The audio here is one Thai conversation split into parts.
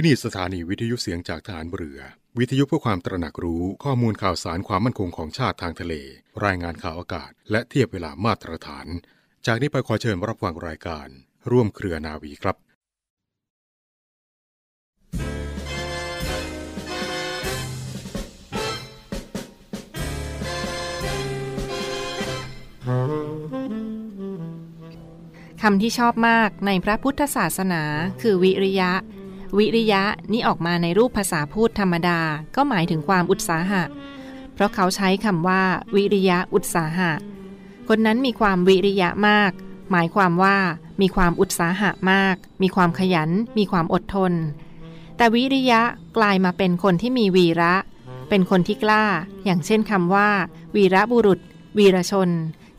ที่นี่สถานีวิทยุเสียงจากฐานเรือ วิทยุเพื่อความตระหนักรู้ข้อมูลข่าวสารความมั่นคงของชาติทางทะเล รายงานข่าวอากาศ และเทียบเวลามาตรฐาน จากนี้ไปขอเชิญรับฟังรายการ ร่วมเครือนาวีครับคำที่ชอบมากในพระพุทธศาสนาคือวิริยะ วิริยะนี่ออกมาในรูปภาษาพูดธรรมดา ก็หมายถึงความอุตสาหะ เพราะเขาใช้คำว่า วิริยะอุตสาหะ คนนั้นมีความวิริยะมาก หมายความว่ามีความอุตสาหะมาก มีความขยัน มีความอดทน แต่วิริยะกลายมาเป็นคนที่มีวีระ เป็นคนที่กล้า อย่างเช่นคำว่า วีระบุรุษ วีรชน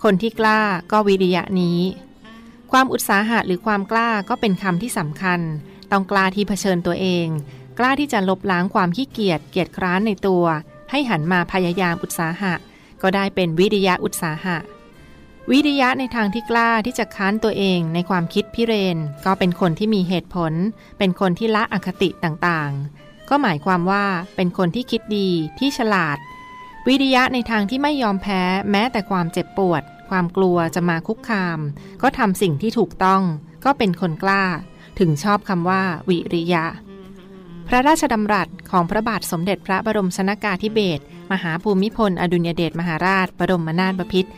คนที่กล้าก็วิริยะนี้ ความอุตสาหะหรือความกล้าก็เป็นคำที่สำคัญ ต้องกล้าที่เผชิญตัวเอง กล้าที่จะลบล้างความขี้เกียจเกียจคร้านในตัว ให้หันมาพยายามอุตสาหะ ก็ได้เป็นวิริยะอุตสาหะ วิริยะในทางที่กล้าที่จะค้านตัวเองในความคิดพิเรน ก็เป็นคนที่มีเหตุผล เป็นคนที่ละอคติต่างๆ ก็หมายความว่าเป็นคนที่คิดดีที่ฉลาด วิริยะในทางที่ไม่ยอมแพ้แม้แต่ความเจ็บปวด ความกลัวจะมาคุกคาม ก็ทำสิ่งที่ถูกต้อง ก็เป็นคนกล้า ถึงชอบคำว่า วิริยะ พระราชดำรัสของพระบาทสมเด็จพระบรมชนากาธิเบศรมหาภูมิพล อดุลยเดชมหาราช บรมนาถบพิตร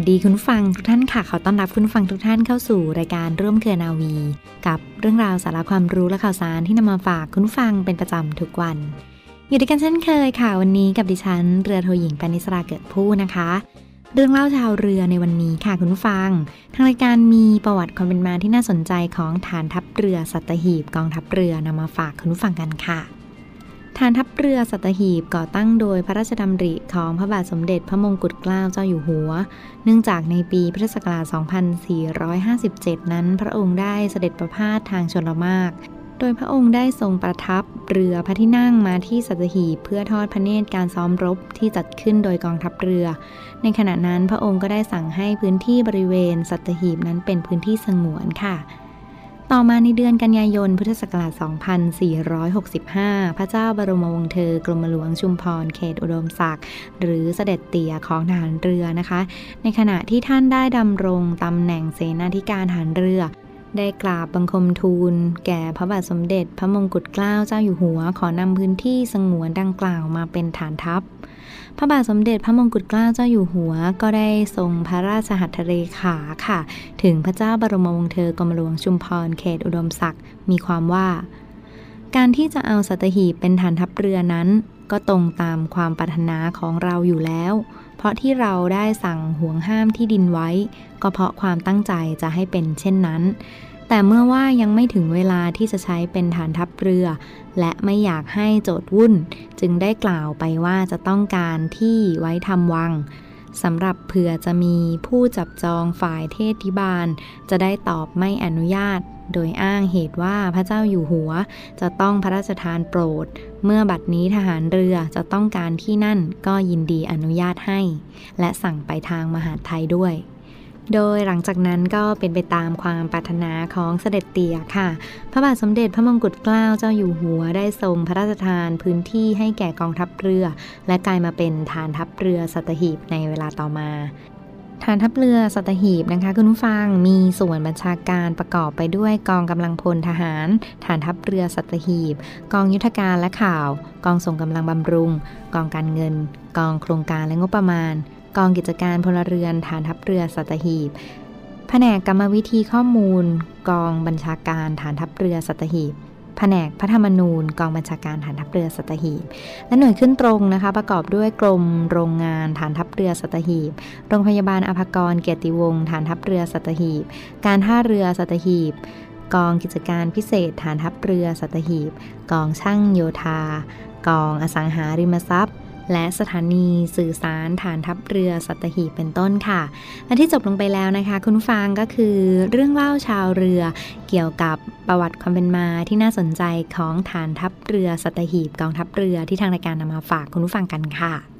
วัสดีคุณฟังทุกท่านค่ะ ขอต้อนรับคุณฟังทุกท่านเข้าสู่รายการร่วมเครือนาวี กับเรื่องราวสาระความรู้และข่าวสารที่นำมาฝากคุณฟังเป็นประจำทุกวัน อยู่ด้วยกันเช่นเคยค่ะวันนี้กับดิฉันเรือโทหญิงปณิสราเกิดผู้นะคะ เรื่องเล่าชาวเรือในวันนี้ค่ะคุณฟัง ทางรายการมีประวัติความเป็นมาที่น่าสนใจของฐานทัพเรือสัตหีบกองทัพเรือนำมาฝากคุณฟังกันค่ะ ฐานทัพเรือสัตหีบก่อตั้งโดยพระราชดำริของพระบาทสมเด็จพระมงกุฎเกล้าเจ้าอยู่หัว เนื่องจากในปีพุทธศักราช 2457 นั้น พระองค์ได้เสด็จประพาสทางชนลมากโดยพระองค์ได้ทรงประทับเรือพระที่นั่งมาที่สัตหีบเพื่อทอดพระเนตรการซ้อมรบที่จัดขึ้นโดยกองทัพเรือ ในขณะนั้นพระองค์ก็ได้สั่งให้พื้นที่บริเวณสัตหีบนั้นเป็นพื้นที่สงวนค่ะ ต่อมาในเดือนกันยายน พุทธศักราช 2465 พระเจ้าบรมวงศ์เธอกรมหลวงชุมพร เขตอุดมศักดิ์ หรือเสด็จเตี่ยของทหารเรือนะคะ ในขณะที่ท่านได้ดำรงตำแหน่งเสนาธิการทหารเรือ ได้กราบบังคมทูล แก่พระบาทสมเด็จ พระมงกุฎเกล้าเจ้าอยู่หัว ขอนำพื้นที่สงวนดังกล่าวมาเป็นฐานทัพ พระบาทสมเด็จพระมงกุฎเกล้าเจ้าอยู่หัว ก็ได้ทรงพระราชหัตถเลขาค่ะ ถึงพระเจ้าบรมวงศ์เธอกรมหลวงชุมพรเขตอุดมศักดิ์มีความว่า การที่จะเอาสัตหีบเป็นฐานทัพเรือนั้น ก็ตรงตามความปรารถนาของเราอยู่แล้ว เพราะที่เราได้สั่งห่วงห้ามที่ดินไว้ ก็เพราะความตั้งใจจะให้เป็นเช่นนั้น แต่เมื่อว่ายังไม่ถึงเวลาที่จะใช้เป็นฐานทัพเรือ และไม่อยากให้โจทย์วุ่น จึงได้กล่าวไปว่าจะต้องการที่ไว้ทำวัง สำหรับเผื่อจะมีผู้จับจองฝ่ายเทศทิบาล จะได้ตอบไม่อนุญาต โดยอ้างเหตุว่าพระเจ้าอยู่หัว จะต้องพระราชทานโปรด เมื่อบัดนี้ทหารเรือจะต้องการที่นั่นก็ยินดีอนุญาตให้ และสั่งไปทางมหาไทยด้วย โดยหลังจากนั้นก็เป็นไปตามความปรารถนาของเสด็จเตี่ยค่ะ พระบาทสมเด็จพระมงกุฎเกล้าเจ้าอยู่หัวได้ทรงพระราชทานพื้นที่ให้แก่กองทัพเรือ และกลายมาเป็นฐานทัพเรือสัตหีบในเวลาต่อมาฐานทัพเรือสัตหีบนะคะคุณผู้ฟังมีส่วนบัญชาการประกอบไปด้วยกองกำลังพลทหาร ฐานทัพเรือสัตหีบ กองยุทธการและข่าว กองส่งกำลังบำรุง กองการเงิน กองโครงการและงบประมาณ กองกิจการพลเรือนฐานทัพเรือสัตหีบ แผนกกรรมวิธีข้อมูล กองบัญชาการฐานทัพเรือสัตหีบแผนกพระธรรมนูญกองบัญชาการฐานทัพเรือสัตหีบ และหน่วยขึ้นตรงนะคะ ประกอบด้วยกรมโรงงานฐานทัพเรือสัตหีบ โรงพยาบาลอภากรเกียรติวงศ์ฐานทัพเรือสัตหีบ การท่าเรือสัตหีบ กองกิจการพิเศษฐานทัพเรือสัตหีบ กองช่างโยธา กองอสังหาริมทรัพย์ และสถานีสื่อสารฐานทัพเรือสัตหีบเป็นต้นค่ะ และที่จบลงไปแล้วนะคะ คุณฟังก็คือเรื่องเล่าชาวเรือเกี่ยวกับประวัติความเป็นมาที่น่าสนใจของฐานทัพเรือสัตหีบกองทัพเรือที่ทางรายการนำมาฝากคุณผู้ฟังกันค่ะ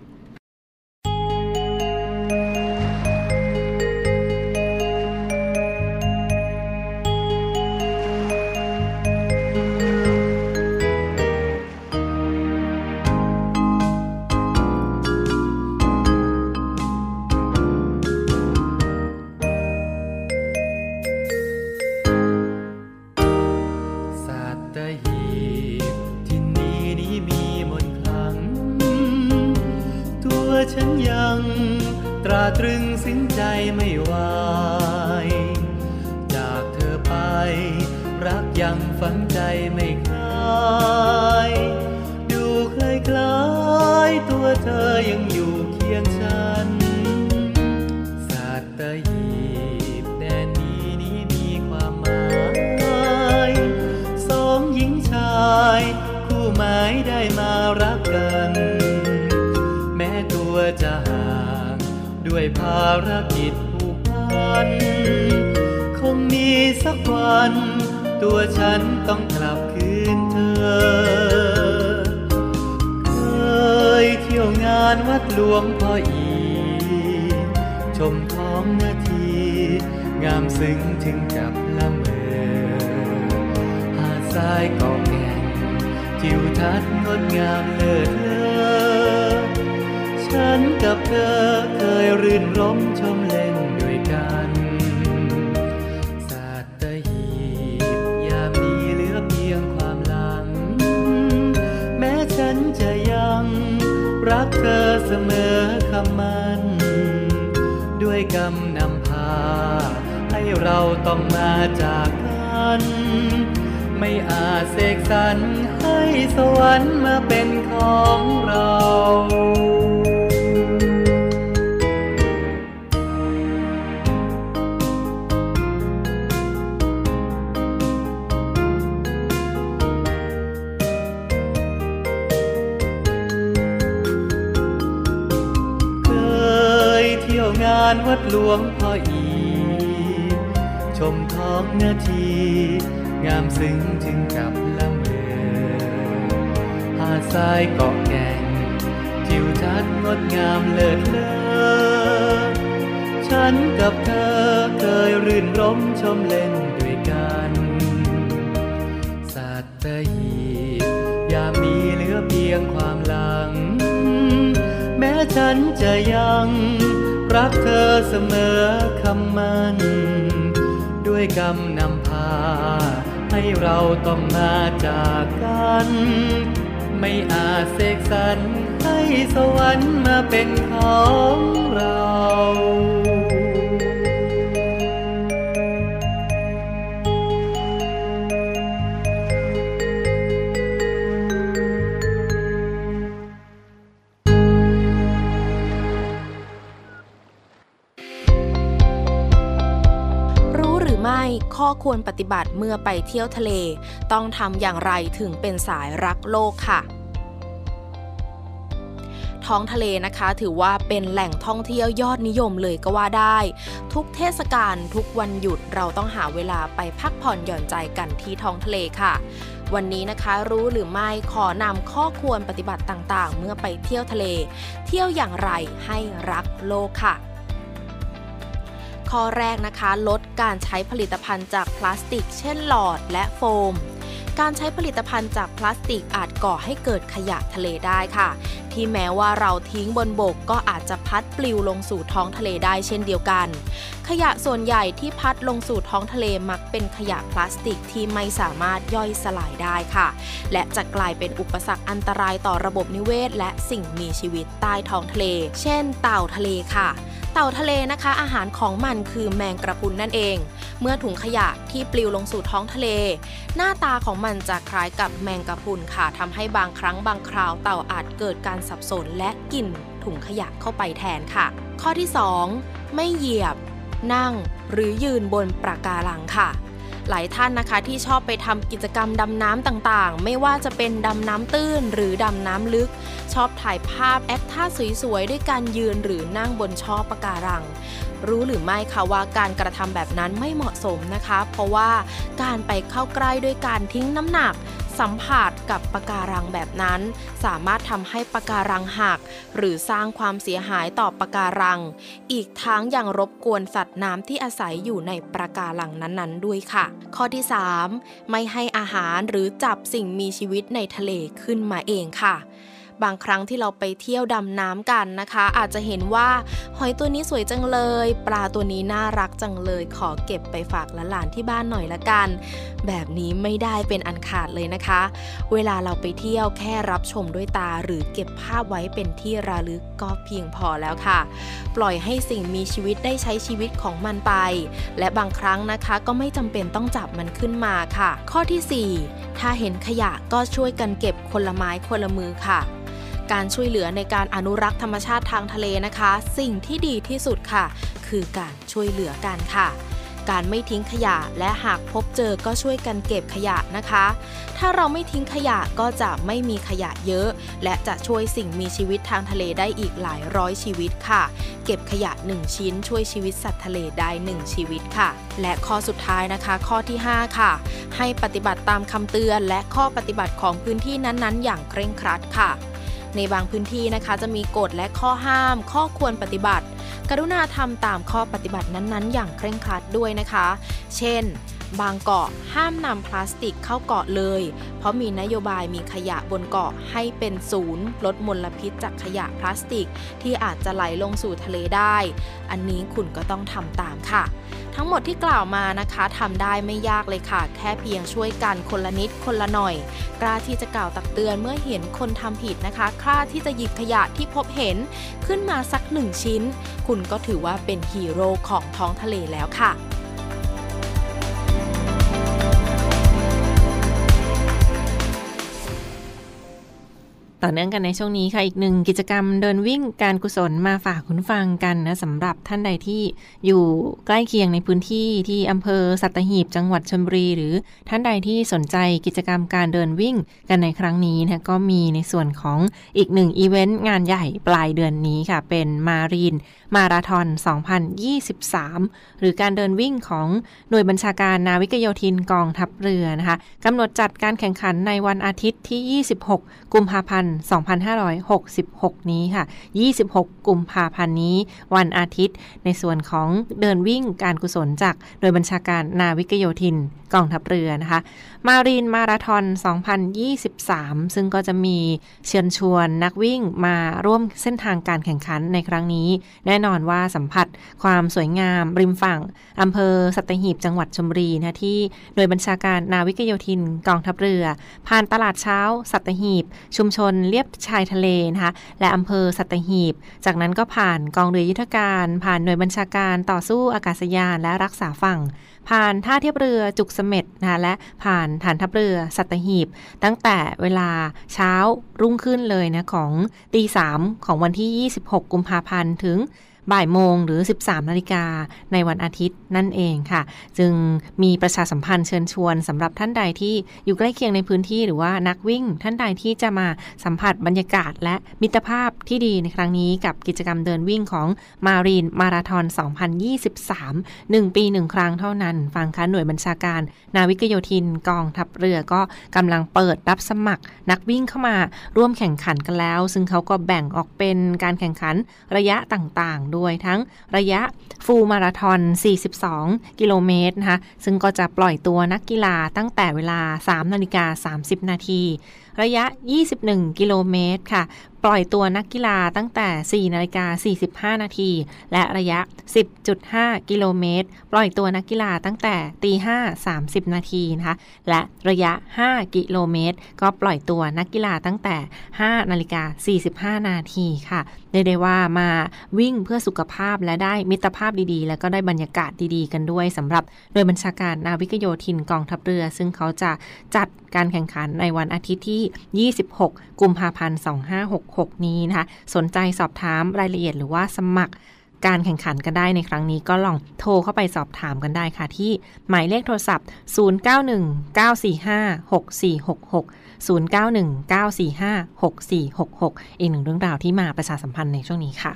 ด้วยภารกิจผูกพัน คงมีสักวัน ตัวฉันต้องกลับคืนเธอ เคยเที่ยวงานวัดหลวงพ่ออี ชมท้องนาที งามซึ้งถึงกับละเมอ หาดทรายกองแก่งทิวทัศน์งดงามเลิศเฉันกับเธอเคยรื่นรมชมเล่นด้วยกันสัตหีบยามนี้เหลือเพียงความหลัง แม้ฉันจะยังรักเธอเสมอคำมัน ด้วยกำนำพา ให้เราต้องมาจากกัน ไม่อาจเสกสรรให้สวรรค์มาเป็นของเราานวัดหลวงพ่ออี ชมท้องนาที งามซึ้งถึงกับละเมอหาดทรายเกาะแก่งทิวทัศน์งดงามเลิศเลอฉันกับเธอเคยรื่นรมชมเล่นด้วยกันสัตหียามีเหลือเพียงความหลัง แม้ฉันจะยัง รักเธอเสมอคำมันด้วยกรรมนำพา ให้เราต้องมาจากกัน ไม่อาจเสกสรรให้สวรรค์มาเป็นของเรา ควรปฏิบัติเมื่อไปเที่ยวทะเล ต้องทำอย่างไรถึงเป็นสายรักโลกค่ะท้องทะเลนะคะถือว่าเป็นแหล่งท่องเที่ยวยอดนิยมเลยก็ว่าได้ ทุกเทศกาลทุกวันหยุดเราต้องหาเวลาไปพักผ่อนหย่อนใจกันที่ท้องทะเลค่ะ วันนี้นะคะรู้หรือไม่ขอนำข้อควรปฏิบัติต่างๆ เมื่อไปเที่ยวทะเล เที่ยวอย่างไรให้รักโลกค่ะ ข้อแรกนะคะ ลดการใช้ผลิตภัณฑ์จากพลาสติก เช่นหลอดและโฟม การใช้ผลิตภัณฑ์จากพลาสติกอาจก่อให้เกิดขยะทะเลได้ค่ะ ที่แม้ว่าเราทิ้งบนบกก็อาจจะพัดปลิวลงสู่ท้องทะเลได้เช่นเดียวกัน ขยะส่วนใหญ่ที่พัดลงสู่ท้องทะเลมักเป็นขยะพลาสติกที่ไม่สามารถย่อยสลายได้ค่ะ และจะกลายเป็นอุปสรรคอันตรายต่อระบบนิเวศ และสิ่งมีชีวิตใต้ท้องทะเล เช่น เต่าทะเลค่ะ ต่าทะเลนะคะ อาหารของมันคือแมงกระพุนนั่นเอง เมื่อถุงขยะที่ปลิวลงสู่ท้องทะเล หน้าตาของมันจะคล้ายกับแมงกระพุนค่ะทำให้บางครั้งบางคราวเต่าอาจเกิดการสับสนและกินถุงขยะเข้าไปแทนค่ะ ข้อที่ 2 ไม่เหยียบ นั่ง หรือยืนบนปราการังค่ะ หลายท่านนะคะที่ชอบไปทำกิจกรรมดำน้ำต่างๆ ไม่ว่าจะเป็นดำน้ำตื้นหรือดำน้ำลึก ชอบถ่ายภาพแอคท่าสวยๆ ด้วยการยืนหรือนั่งบนช่อปะการัง รู้หรือไม่คะว่าการกระทำแบบนั้นไม่เหมาะสมนะคะ เพราะว่าการไปเข้าใกล้ด้วยการทิ้งน้ำหนัก สัมผัสกับปะการังแบบนั้น สามารถทำให้ปะการังหัก หรือสร้างความเสียหายต่อปะการัง อีกทั้งยังรบกวนสัตว์น้ำที่อาศัยอยู่ในปะการังนั้นๆ ด้วยค่ะ ข้อที่ 3 ไม่ให้อาหารหรือจับสิ่งมีชีวิตในทะเลขึ้นมาเองค่ะ บางครั้งที่เราไปเที่ยวดำน้ำกันนะคะ อาจจะเห็นว่าหอยตัวนี้สวยจังเลย ปลาตัวนี้น่ารักจังเลย ขอเก็บไปฝากหลานที่บ้านหน่อยละกัน แบบนี้ไม่ได้เป็นอันขาดเลยนะคะ เวลาเราไปเที่ยวแค่รับชมด้วยตา หรือเก็บภาพไว้เป็นที่ระลึกก็เพียงพอแล้วค่ะ ปล่อยให้สิ่งมีชีวิตได้ใช้ชีวิตของมันไป และบางครั้งนะคะก็ไม่จำเป็นต้องจับมันขึ้นมาค่ะ ข้อทีสี่4 ถ้าเห็นขยะก็ช่วยกันเก็บคนละไม้คนละมือค่ะ การช่วยเหลือในการอนุรักษ์ธรรมชาติทางทะเลนะคะ สิ่งที่ดีที่สุดค่ะ คือการช่วยเหลือกันค่ะการไม่ทิ้งขยะและหากพบเจอก็ช่วยกันเก็บขยะนะคะ ถ้าเราไม่ทิ้งขยะก็จะไม่มีขยะเยอะ และจะช่วยสิ่งมีชีวิตทางทะเลได้อีกหลายร้อยชีวิตค่ะ เก็บขยะ 1 ชิ้นช่วยชีวิตสัตว์ทะเลได้ 1 ชีวิตค่ะ และข้อสุดท้ายนะคะ ข้อที่ 5 ค่ะ ให้ปฏิบัติตามคำเตือนและข้อปฏิบัติของพื้นที่นั้นๆ อย่างเคร่งครัดค่ะ ในบางพื้นที่นะคะจะมีกฎและข้อห้าม ข้อควรปฏิบัติ กรุณาทำตามข้อปฏิบัตินั้นๆ อย่างเคร่งครัดด้วยนะคะ เช่น บางเกาะห้ามนำพลาสติกเข้าเกาะเลย เพราะมีนโยบายมีขยะบนเกาะให้เป็นศูนย์ ลดมลพิษจากขยะพลาสติก ที่อาจจะไหลลงสู่ทะเลได้ อันนี้คุณก็ต้องทำตามค่ะ ทั้งหมดที่กล่าวมานะคะทำได้ไม่ยากเลยค่ะ แค่เพียงช่วยกันคนละนิดคนละหน่อย กล้าที่จะกล่าวตักเตือนเมื่อเห็นคนทำผิดนะคะกล้าที่จะหยิบขยะที่พบเห็นขึ้นมาสักหนึ่งชิ้น คุณก็ถือว่าเป็นฮีโร่ของท้องทะเลแล้วค่ะ ต่อเนื่องกันในช่วงนี้ค่ะ อีกหนึ่งกิจกรรมเดินวิ่งการกุศลมาฝากคุณฟังกันนะสำหรับท่านใดที่อยู่ใกล้เคียงในพื้นที่ที่อำเภอสัตหีบจังหวัดชลบุรี หรือท่านใดที่สนใจกิจกรรมการเดินวิ่งกันในครั้งนี้นะก็มีในส่วนของอีกหนึ่งอีเวนต์งานใหญ่ปลายเดือนนี้ค่ะ เป็นมารีนมาราธอน 2023 หรือการเดินวิ่งของหน่วยบัญชาการนาวิกโยธินกองทัพเรือนะคะกำหนดจัดการแข่งขันในวันอาทิตย์ที่ 26 กุมภาพันธ์ 2566 นี้ค่ะ 26 กุมภาพันธ์นี้ วันอาทิตย์ในส่วนของเดินวิ่งการกุศลจากโดยบัญชาการนาวิกโยธินกองทัพเรือนะคะมารีนมาราธอน 2023 ซึ่งก็จะมีเชิญชวนนักวิ่งมาร่วมเส้นทางการแข่งขันในครั้งนี้ แน่นอนว่าสัมผัสความสวยงามริมฝั่งอำเภอสัตหีบจังหวัดชลบุรีนะที่โดยบัญชาการนาวิกโยธินกองทัพเรือ ผ่านตลาดเช้า สัตหีบ ชุมชนเลียบชายทะเลนะคะและอำเภอสัตหีบ จากนั้นก็ผ่านกองเรือยุทธการ ผ่านหน่วยบัญชาการต่อสู้อากาศยานและรักษาฝั่ง ผ่านท่าเทียบเรือจุกเสม็ดนะคะและผ่านฐานทัพเรือสัตหีบ ตั้งแต่เวลาเช้ารุ่งขึ้นเลยนะของตีสามของวันที่ 26 กุมภาพันธ์ถึง บ่ายโมงหรือ 13 นาฬิกาในวันอาทิตย์นั่นเองค่ะ จึงมีประชาสัมพันธ์เชิญชวนสำหรับท่านใดที่อยู่ใกล้เคียงในพื้นที่หรือว่านักวิ่ง ท่านใดที่จะมาสัมผัสบรรยากาศ และมิตรภาพที่ดีในครั้งนี้กับกิจกรรมเดินวิ่งของมารีนมาราธอน 2023 1 ปี 1 ครั้งเท่านั้น ฟังคะหน่วยบัญชาการ นาวิกโยธินกองทัพเรือก็กำลังเปิดรับสมัคร นักวิ่งเข้ามาร่วมแข่งขันกันแล้ว ซึ่งเขาก็แบ่งออกเป็นการแข่งขันระยะต่างๆด้วยทั้งระยะฟูลมาราทอน 42 กิโลเมตรนะคะ ซึ่งก็จะปล่อยตัวนักกีฬาตั้งแต่เวลา 3 นาฬิกา 30 นาที ระยะ 21 กิโลเมตรค่ะ ปล่อยตัวนักกีฬาตั้งแต่ 4 นาฬิกา 45 นาที และระยะ 10.5 กิโลเมตร ปล่อยตัวนักกีฬาตั้งแต่ตี5 30 นาทีนะคะ และระยะ 5 กิโลเมตร ก็ปล่อยตัวนักกีฬาตั้งแต่ 5 นาฬิกา 45 นาทีค่ะเรียกได้ว่ามาวิ่งเพื่อสุขภาพและได้มิตรภาพดีๆ แล้วก็ได้บรรยากาศดีๆ กันด้วยสำหรับโดยบัญชาการนาวิกโยธินกองทัพเรือ ซึ่งเขาจะจัดการแข่งขันในวันอาทิตย์ที่่ 26 กุมภาพันธ์ 2566 นี้นะคะ สนใจสอบถามรายละเอียดหรือว่าสมัครการแข่งขันกันได้ในครั้งนี้ก็ลองโทรเข้าไปสอบถามกันได้ค่ะ ที่หมายเลขโทรศัพท์ 0919456466 0919456466 อีกหนึ่งเรื่องราวที่มาประชาสัมพันธ์ในช่วงนี้ค่ะ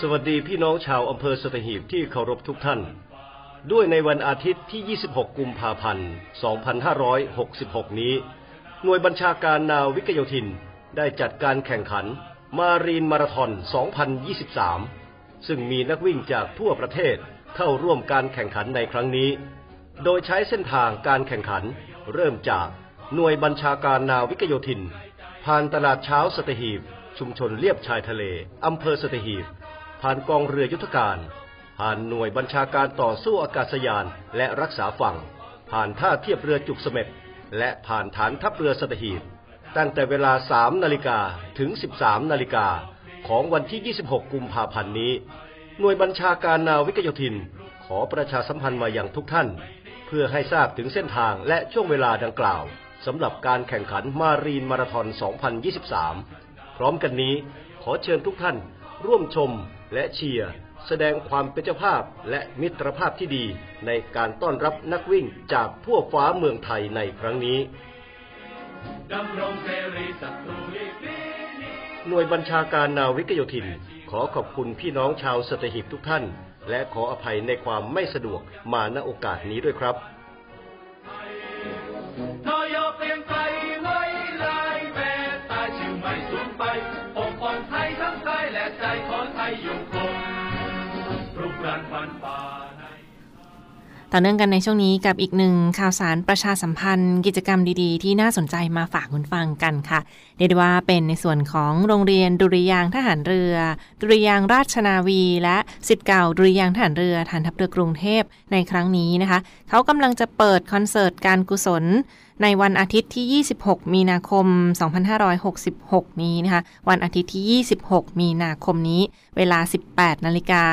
สวัสดีพี่น้องชาวอำเภอสตหีบที่เคารพทุกท่าน ด้วยในวันอาทิตย์ที่ 26 กุมภาพันธ์ 2566 นี้ หน่วยบัญชาการนาวิกโยธินได้จัดการแข่งขันมารีนมาราธอน 2023 ซึ่งมีนักวิ่งจากทั่วประเทศเข้าร่วมการแข่งขันในครั้งนี้ โดยใช้เส้นทางการแข่งขัน เริ่มจากหน่วยบัญชาการนาวิกโยธิน ผ่านตลาดเช้าสตหีบ ชุมชนเลียบชายทะเลอำเภอสตหีบ ผ่านกองเรือยุทธการ ผ่านหน่วยบัญชาการต่อสู้อากาศยานและรักษาฝั่ง ผ่านท่าเทียบเรือจุกเสม็ดและผ่านฐานทัพเรือสตหีบตั้งแต่เวลา 3 นาฬิกาถึง 13 นาฬิกาของวันที่ 26 กุมภาพันธ์นี้ หน่วยบัญชาการนาวิกโยธิน ขอประชาสัมพันธ์มาอย่างทุกท่าน เพื่อให้ทราบถึงเส้นทางและช่วงเวลาดังกล่าวสำหรับการแข่งขันมารีนมาราธอน 2023 พร้อมกันนี้ขอเชิญทุกท่านร่วมชม และเชียร์แสดงความเป็นเจ้าภาพและมิตรภาพที่ดีในการต้อนรับนักวิ่งจากทั่วฟ้าเมืองไทยในครั้งนี้ หน่วยบัญชาการนาวิกโยธิน ขอขอบคุณพี่น้องชาวสตหิบทุกท่าน และขออภัยในความไม่สะดวกมาณโอกาสนี้ด้วยครับ ต่อเนื่องกันในช่วงนี้กับอีกหนึ่งข่าวสารประชาสัมพันธ์ กิจกรรมดีๆ ที่น่าสนใจมาฝากคุณฟังกันค่ะเรียกว่าเป็นในส่วนของโรงเรียนดุริยางทหารเรือ ดุริยางราชนาวี และสิทธิ์เก่าดุริยางทหารเรือฐานทัพเรือกรุงเทพในครั้งนี้นะคะ เขากำลังจะเปิดคอนเสิร์ตการกุศลในวันอาทิตย์ที่ 26 มีนาคม 2566 นี้นะคะ วันอาทิตย์ที่ 26 มีนาคมนี้ เวลา 18 นาฬิกา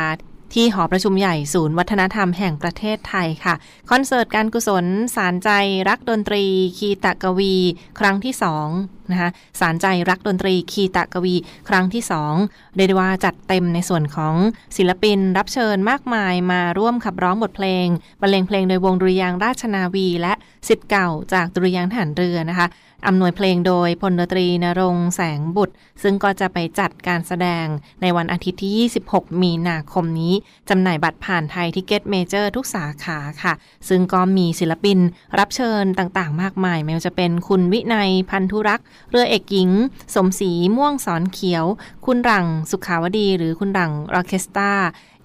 ที่หอประชุมใหญ่ศูนย์วัฒนธรรมแห่งประเทศไทยค่ะ คอนเสิร์ตการกุศล สารใจรักดนตรี คีตะกวี ครั้งที่2นะคะสารใจรักดนตรี คีตะกวี ครั้งที่2เรียกได้ว่าจัดเต็มในส่วนของศิลปินรับเชิญมากมายมาร่วมขับร้องบทเพลงบรรเลงเพลงโดยวงดุริยางราชนาวี และ สิทธิ์เก่าจากดุริยางทหารเรือนะคะอำนวยเพลงโดยพลดตรีนรงแสงบุตร ซึ่งก็จะไปจัดการแสดงในวันอาทิตย์ที่ 26 มีนาคมนี้จำหน่ายบัตรผ่าน Thai Ticket Major ทุกสาขาค่ะ ซึ่งก็มีศิลปินรับเชิญต่างๆ มากมาย ไม่ว่าจะเป็นคุณวินัยพันธุรักษ์ เรือเอกหญิง สมศรีม่วงศรเขียว คุณรังสุขาวดีหรือคุณรังออเคสตรา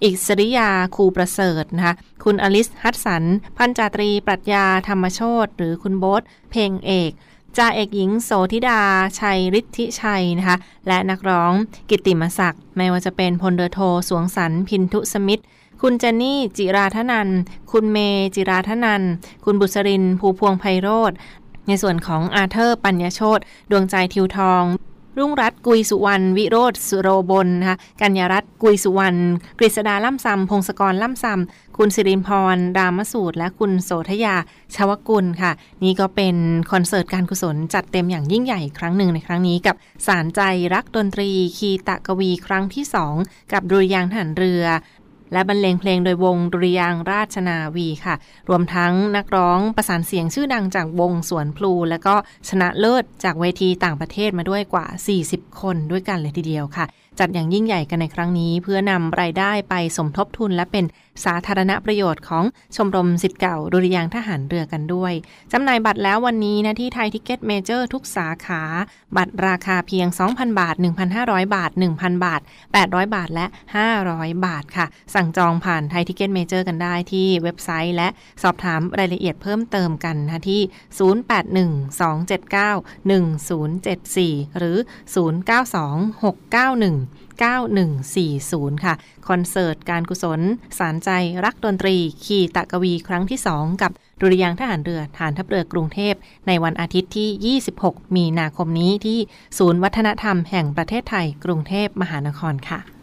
อิสริยาคูประเสริฐนะคะ คุณอลิสฮัตสัน พันจ่าตรีปรัชญาธรรมโชติหรือคุณโบ๊ทเพลงเอกจ่าเอกหญิงโสธิดา ชัยฤทธิชัยนะคะ และนักร้องกิตติมศักดิ์ไม่ว่าจะเป็นพลเรือโทสวงสรรพินทุสมิทธคุณเจนนี่จิราธนัน คุณเมจิราธนัน คุณบุษริน ภูพวงไพโรธในส่วนของอาเธอร์ ปัญญโชตดวงใจทิวทอง รุ่งรัตน์กุยสุวรรณวิโรธสุโรบลนะคะกัญญารัตน์กุยสุวรรณกฤษดาล่ำซำพงศกรล่ำซำคุณสิรินพรรามสูตร และคุณโสธยาชวกุลค่ะ นี่ก็เป็นคอนเสิร์ตการกุศลจัดเต็มอย่างยิ่งใหญ่ครั้งหนึ่งในครั้งนี้กับสารใจรักดนตรีคีตะกวีครั้งที่ 2 กับดุริยางทหารเรือ และบรรเลงเพลงโดยวงดุริยางราชนาวีค่ะ รวมทั้งนักร้องประสานเสียงชื่อดังจากวงสวนพลู และก็ชนะเลิศจากเวทีต่างประเทศมาด้วยกว่า 40 คนด้วยกันเลยทีเดียวค่ะ จัดอย่างยิ่งใหญ่กันในครั้งนี้ เพื่อนำรายได้ไปสมทบทุนและเป็น สาธารณประโยชน์ของชมรมศิษย์เก่าดุริยางค์ทหารเรือกันด้วย จำหน่ายบัตรแล้ววันนี้นะที่ Thai Ticket Major ทุกสาขา บัตรราคาเพียง 2,000 บาท 1,500 บาท 1,000 บาท 800 บาทและ 500 บาทค่ะ สั่งจองผ่าน Thai Ticket Major กันได้ที่เว็บไซต์ และสอบถามรายละเอียดเพิ่มเติมกันนะที่ 0812791074 หรือ 092691 9140 ค่ะ คอนเสิร์ตการกุศล สารใจรักดนตรี ขี่ตะกวีครั้งที่ 2 กับดุริยางทหารเรือฐานทัพเรือกรุงเทพ ในวันอาทิตย์ที่ 26 มีนาคมนี้ที่ศูนย์วัฒนธรรมแห่งประเทศไทย กรุงเทพมหานครค่ะ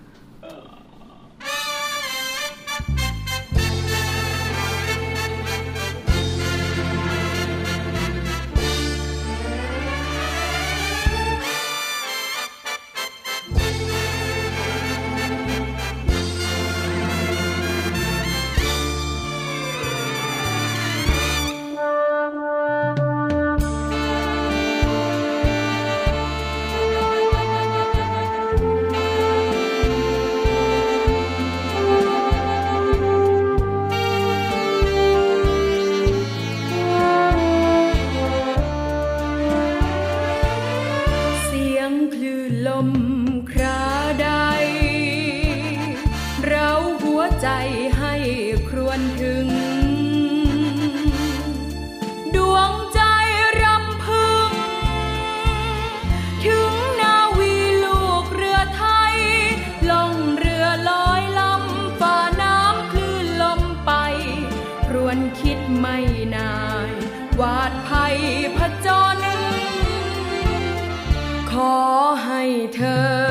เธอ